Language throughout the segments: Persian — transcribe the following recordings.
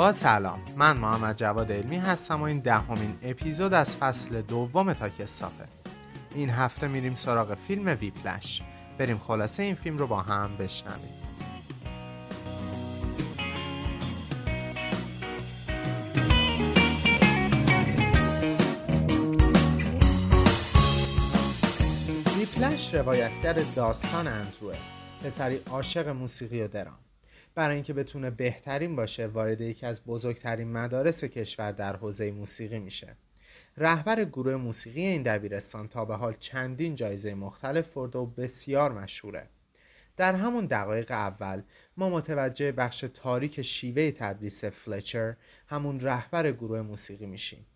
با سلام. من محمد جواد علمی هستم و این دهمین اپیزود از فصل دوم تاکستاپه. این هفته میریم سراغ فیلم ویپلش بریم خلاصه این فیلم رو با هم بشنویم. ویپلش روایتگر داستان اندروه پسری عاشق موسیقی و درام. برای اینکه بتونه بهترین باشه وارد یکی از بزرگترین مدارس کشور در حوزه موسیقی میشه. رهبر گروه موسیقی این دبیرستان تا به حال چندین جایزه مختلف برده و بسیار مشهوره. در همون دقایق اول ما متوجه بخش تاریک شیوه تدریس فلچر همون رهبر گروه موسیقی میشیم.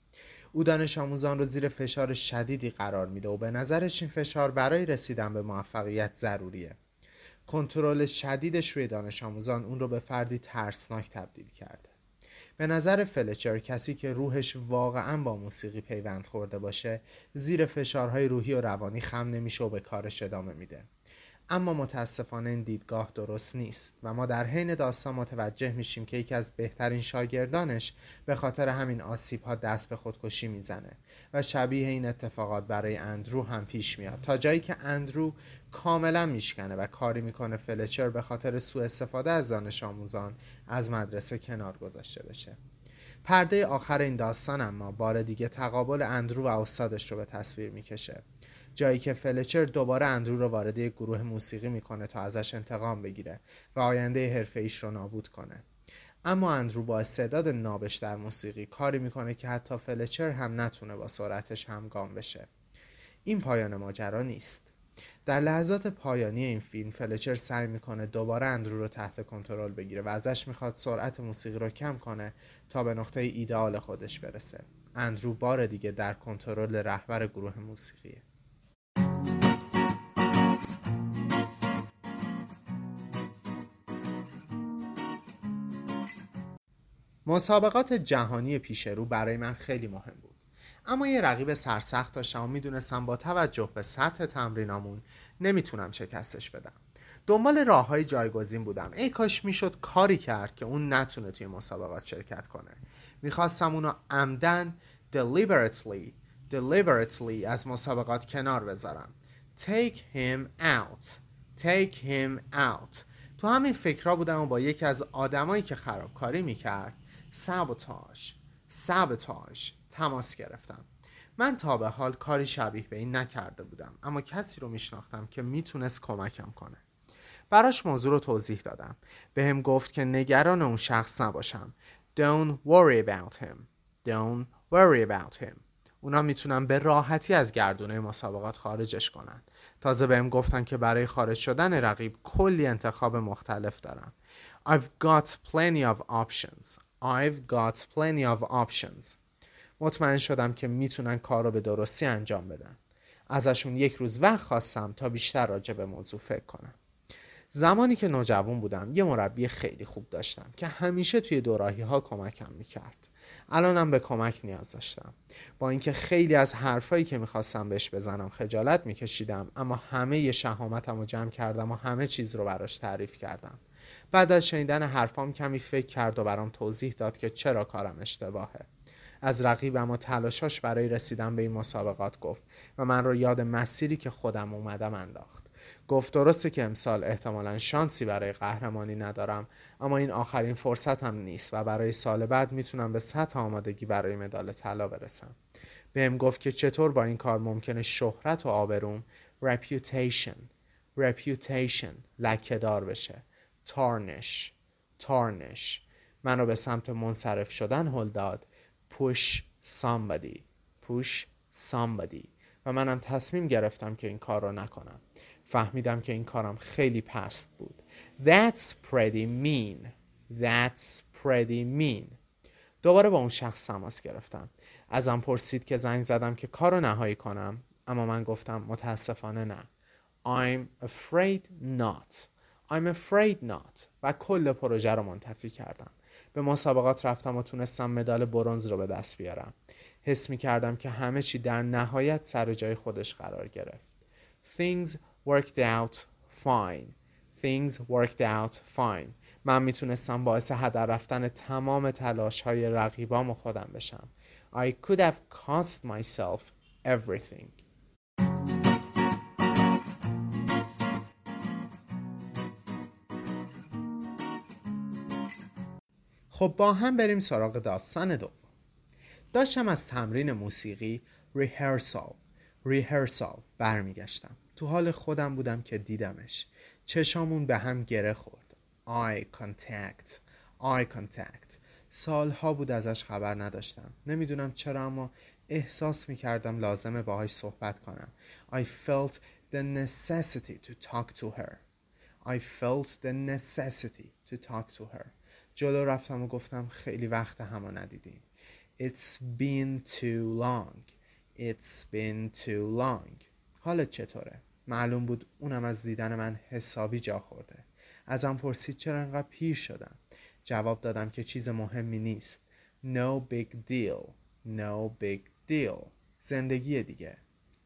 او دانش آموزان رو زیر فشار شدیدی قرار میده و به نظرش این فشار برای رسیدن به موفقیت ضروریه. کنترل شدیدش روی دانش آموزان اون رو به فردی ترسناک تبدیل کرده. به نظر فلچر کسی که روحش واقعا با موسیقی پیوند خورده باشه زیر فشارهای روحی و روانی خم نمیشه و به کارش ادامه میده. اما متاسفانه این دیدگاه درست نیست و ما در حین داستان متوجه میشیم که یکی از بهترین شاگردانش به خاطر همین آسیب ها دست به خودکشی می‌زنه و شبیه این اتفاقات برای اندرو هم پیش میاد. تا جایی که اندرو کاملا میشکنه و کاری می‌کنه فلچر به خاطر سوء استفاده از دانش آموزان از مدرسه کنار گذاشته بشه. پرده آخر این داستان اما بار دیگه تقابل اندرو و استادش رو به تصویر می‌کشه. جایی که فلچر دوباره اندرو رو وارد یک گروه موسیقی می‌کنه تا ازش انتقام بگیره و آینده حرفه ایش رو نابود کنه. اما اندرو با استعداد نابش در موسیقی کاری می‌کنه که حتی فلچر هم نتونه با سرعتش همگام بشه. این پایان ماجرا نیست. در لحظات پایانی این فیلم فلچر سعی می‌کنه دوباره اندرو رو تحت کنترل بگیره و ازش می‌خواد سرعت موسیقی رو کم کنه تا به نقطه ایدئال خودش برسه. اندرو بار دیگه در کنترل رهبر گروه موسیقیه. مسابقات جهانی پیش رو برای من خیلی مهم بود. اما یه رقیب سرسخت داشتم و می‌دونستم با توجه به سطح تمرینامون نمی‌تونم شکستش بدم. دنبال راه های جایگزین بودم. ای کاش می‌شد کاری کرد که اون نتونه توی مسابقات شرکت کنه. می‌خواستم اونو عمدن deliberately deliberately از مسابقات کنار بذارم. Take him out. Take him out. تو همین فکرها بودم و با یکی از آدمایی که خرابکاری می‌کرد سابوتاژ سابوتاژ تماس گرفتم. من تا به حال کاری شبیه به این نکرده بودم اما کسی رو میشناختم که می‌تونست کمکم کنه. براش موضوع رو توضیح دادم. به هم گفت که نگران اون شخص نباشم. Don't worry about him. Don't worry about him. اونا می‌تونن به راحتی از گردونه مسابقات خارجش کنن. تازه بهم گفتن که برای خارج شدن رقیب کلی انتخاب مختلف دارم I've got plenty of options. I've got plenty of options. مطمئن شدم که می‌تونن کار رو به درستی انجام بدن. ازشون یک روز وقت خواستم تا بیشتر راجع به موضوع فکر کنم. زمانی که نوجوان بودم یه مربی خیلی خوب داشتم که همیشه توی دوراهی ها کمکم می‌کرد. الانم به کمک نیاز داشتم. با اینکه خیلی از حرفایی که می‌خواستم بهش بزنم خجالت میکشیدم اما همه شهامتم رو جمع کردم و همه چیز رو براش تعریف کردم. بعد از شنیدن حرفام کمی فکر کرد و برام توضیح داد که چرا کارم اشتباهه. از رقیبم و تلاشاش برای رسیدن به این مسابقات گفت و من رو یاد مسیری که خودم اومدم انداخت. گفت درسته که امسال احتمالا شانسی برای قهرمانی ندارم اما این آخرین فرصت هم نیست و برای سال بعد می‌تونم به سطح آمادگی برای مدال طلا برسم. بهم گفت که چطور با این کار ممکنه شهرت و آبروم reputation reputation لکهدار بشه. تارنش تارنش. من رو به سمت منصرف شدن هل داد. Push somebody push somebody. و منم تصمیم گرفتم که این کار رو نکنم. فهمیدم که این کارم خیلی پست بود. That's pretty mean. That's pretty mean. دوباره با اون شخص تماس گرفتم. ازم پرسید که زنگ زدم که کار رو نهایی کنم. اما من گفتم متاسفانه نه. I'm afraid not. I'm afraid not. و کل پروژه رو منتفی کردم. به مسابقات رفتم و تونستم مدال برونز رو به دست بیارم. حس می کردم که همه چی در نهایت سر جای خودش قرار گرفت. Things worked out fine. Things worked out fine. من می‌تونستم باعث هدر رفتن تمام تلاش های رقیبام و خودم بشم. I could have cost myself everything. خب با هم بریم سراغ داستان دوم. داشتم از تمرین موسیقی rehearsal rehearsal برمیگشتم. تو حال خودم بودم که دیدمش. چشامون به هم گره خورد. eye contact eye contact سالها بود ازش خبر نداشتم. نمی‌دونم چرا اما احساس می‌کردم لازمه باهاش صحبت کنم. I felt the necessity to talk to her. I felt the necessity to talk to her. جلو رفتم و گفتم خیلی وقت همو ندیدیم. It's been too long. It's been too long. حالت چطوره؟ معلوم بود اونم از دیدن من حسابی جا خورده. ازم پرسید چرا انقدر پیر شدم. جواب دادم که چیز مهمی نیست. No big deal. No big deal. زندگی دیگه.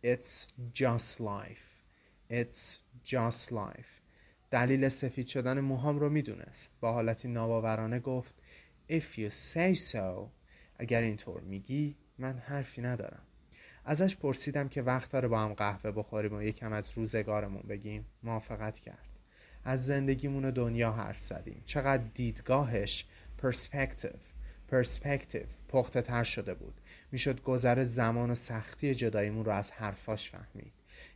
It's just life. It's just life. دلیل سفید شدن موهام رو می‌دونست. با حالتی ناباورانه گفت If you say so. اگر اینطور میگی من حرفی ندارم. ازش پرسیدم که وقت داره با هم قهوه بخوریم و یکم از روزگارمون بگیم. موافقت کرد. از زندگیمون و دنیا حرف زدیم. چقدر دیدگاهش پرسپکتیو پرسپکتیو پخته تر شده بود. می‌شد گذر زمان و سختی جداییمون رو از حرفاش فهمید.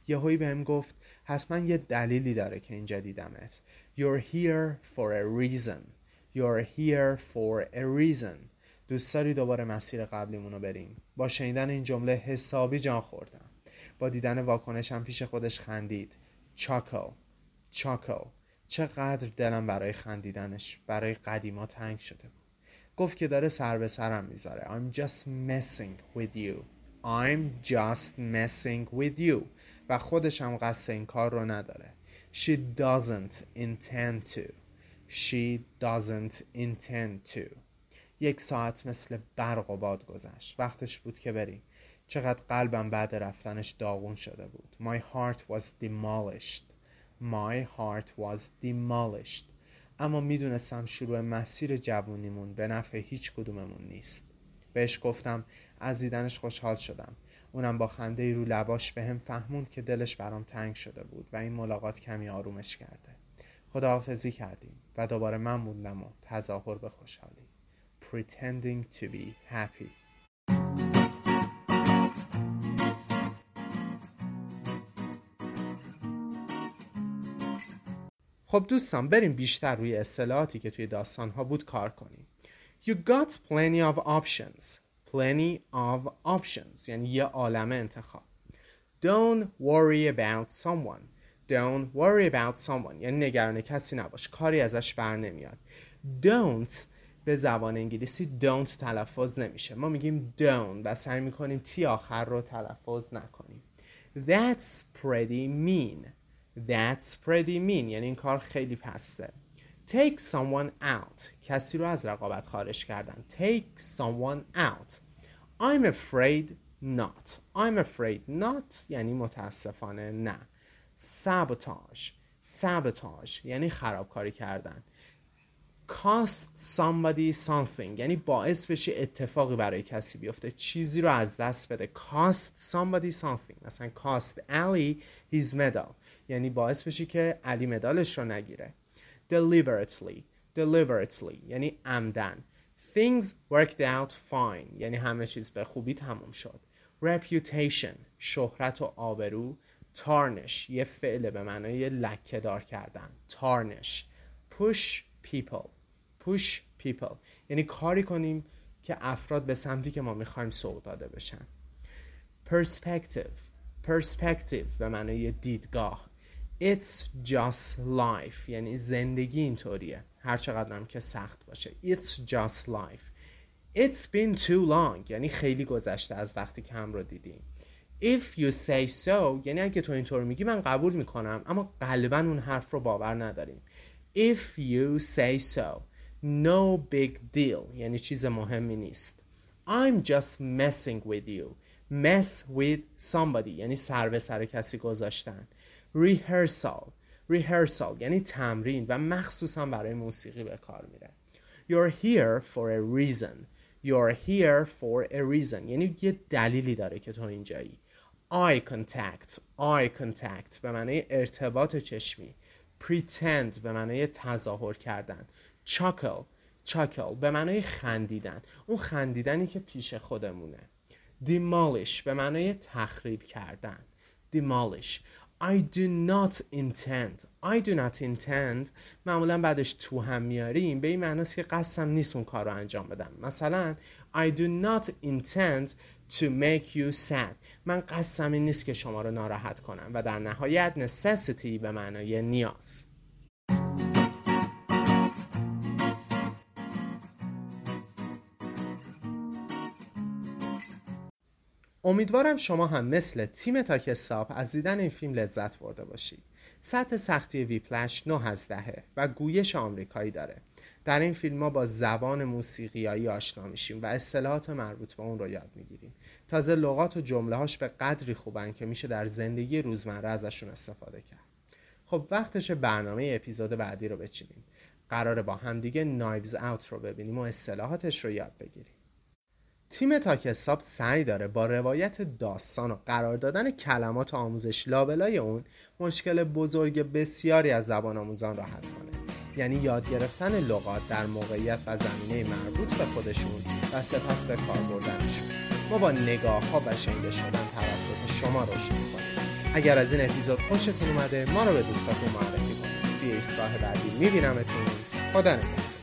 یهویی بهم گفت حتما یه دلیلی داره که اینجا دیدمت. You're here for a reason. You're here for a reason. دوست داری دوباره مسیر قبلیمونو بریم؟ با شنیدن این جمله حسابی جان خوردم. با دیدن واکنشم پیش خودش خندید. چاکو. چاکو. چقدر دلم برای خندیدنش برای قدیما تنگ شده بود. گفت که داره سر به سرم می‌ذاره. I'm just messing with you. I'm just messing with you. خودش هم قصد این کار رو نداره. She doesn't intend to. She doesn't intend to. یک ساعت مثل برق و باد گذشت. وقتش بود که بریم. چقدر قلبم بعد رفتنش داغون شده بود. My heart was demolished. My heart was demolished. اما می‌دونستم شروع مسیر جوونیمون به نفع هیچ کدوممون نیست. بهش گفتم از دیدنش خوشحال شدم. اونم با خنده رو لباش به هم فهموند که دلش برام تنگ شده بود و این ملاقات کمی آرومش کرده. خداحافظی کردیم و دوباره من موندم و تظاهر به خوشحالی. Pretending to be happy. خب دوستان بریم بیشتر روی اصطلاحاتی که توی داستان ها بود کار کنیم. You got plenty of options. Plenty of options. یعنی یه عالم انتخاب. Don't worry about someone. Don't worry about someone. یعنی نگران کسی نباش. کاری ازش بر نمیاد. Don't به زبان انگلیسی don't تلفظ نمیشه. ما میگیم don't و سعی می‌کنیم تی آخر رو تلفظ نکنیم. That's pretty mean. That's pretty mean. یعنی این کار خیلی پسته. Take someone out. کسی رو از رقابت خارج کردن. Take someone out. I'm afraid not I'm afraid not یعنی متاسفانه نه Sabotage Sabotage یعنی خرابکاری کردن cost somebody something یعنی باعث بشه اتفاقی برای کسی بیفته چیزی رو از دست بده cost somebody something مثلا cost Ali his medal یعنی باعث بشه که علی مدالش رو نگیره deliberately deliberately یعنی عمدن things worked out fine. یعنی همه چیز به خوبی تموم شد. Reputation شهرت و آبرو. Tarnish یه فعل به معنای لکه دار کردن. Tarnish. Push people. Push people. یعنی کاری کنیم که افراد به سمتی که ما می‌خوایم سوق داده بشن. Perspective. Perspective به معنای دیدگاه. It's just life. یعنی زندگی اینطوریه. هر چقدر که سخت باشه. It's just life. It's been too long. یعنی خیلی گذشته از وقتی که هم رو دیدیم. If you say so یعنی اگه تو اینطور میگی من قبول می‌کنم اما قلبا اون حرف رو باور نداریم. If you say so no big deal. یعنی چیز مهمی نیست. I'm just messing with you. Mess with somebody. یعنی سر به سر کسی گذاشتن. Rehearsal. Rehearsal یعنی تمرین و مخصوصا برای موسیقی به کار میره. You're here for a reason. You're here for a reason. یعنی یه دلیلی داره که تو اینجایی. Eye contact eye contact به معنی ارتباط چشمی. Pretend به معنی تظاهر کردن. Chuckle chuckle به معنی خندیدن. اون خندیدنی که پیش خودمونه. Demolish به معنی تخریب کردن. Demolish. I do not intend. I do not intend. معمولا بعدش تو هم میاریم. به این معناست که قصدم نیست اون کار رو انجام بدم. مثلا I do not intend to make you sad. من قصدم نیست که شما رو ناراحت کنم و در نهایت necessity به معنای نیاز. امیدوارم شما هم مثل تیم تاکستاپ از دیدن این فیلم لذت برده باشید. سطح سختی ویپلش 9 از دهه و گویش آمریکایی داره. در این فیلم ما با زبان موسیقیایی آشنا میشیم و اصطلاحات مربوط به اون رو یاد می‌گیریم. تازه لغات و جمله هاش به قدری خوبن که میشه در زندگی روزمره ازشون استفاده کرد. خب وقتش برنامه اپیزود بعدی رو بچینیم. قراره با همدیگه نایوز اوت رو ببینیم و اصطلاحاتش رو یاد بگیریم. تیم تاکستاپ سعی داره با روایت داستان و قرار دادن کلمات آموزش لابلای اون مشکل بزرگ بسیاری از زبان آموزان را حل کنه. یعنی یاد گرفتن لغات در موقعیت و زمینه مربوط به خودشون و سپس به کار بردنشون. ما با نگاه ها و شنیده شدن توسط شما رشد می‌کنیم. اگر از این اپیزود خوشتون اومده ما رو به دوستاتون معرفی کنید. توی ایستگاه بعدی میبینمتون. خدا نگهدار.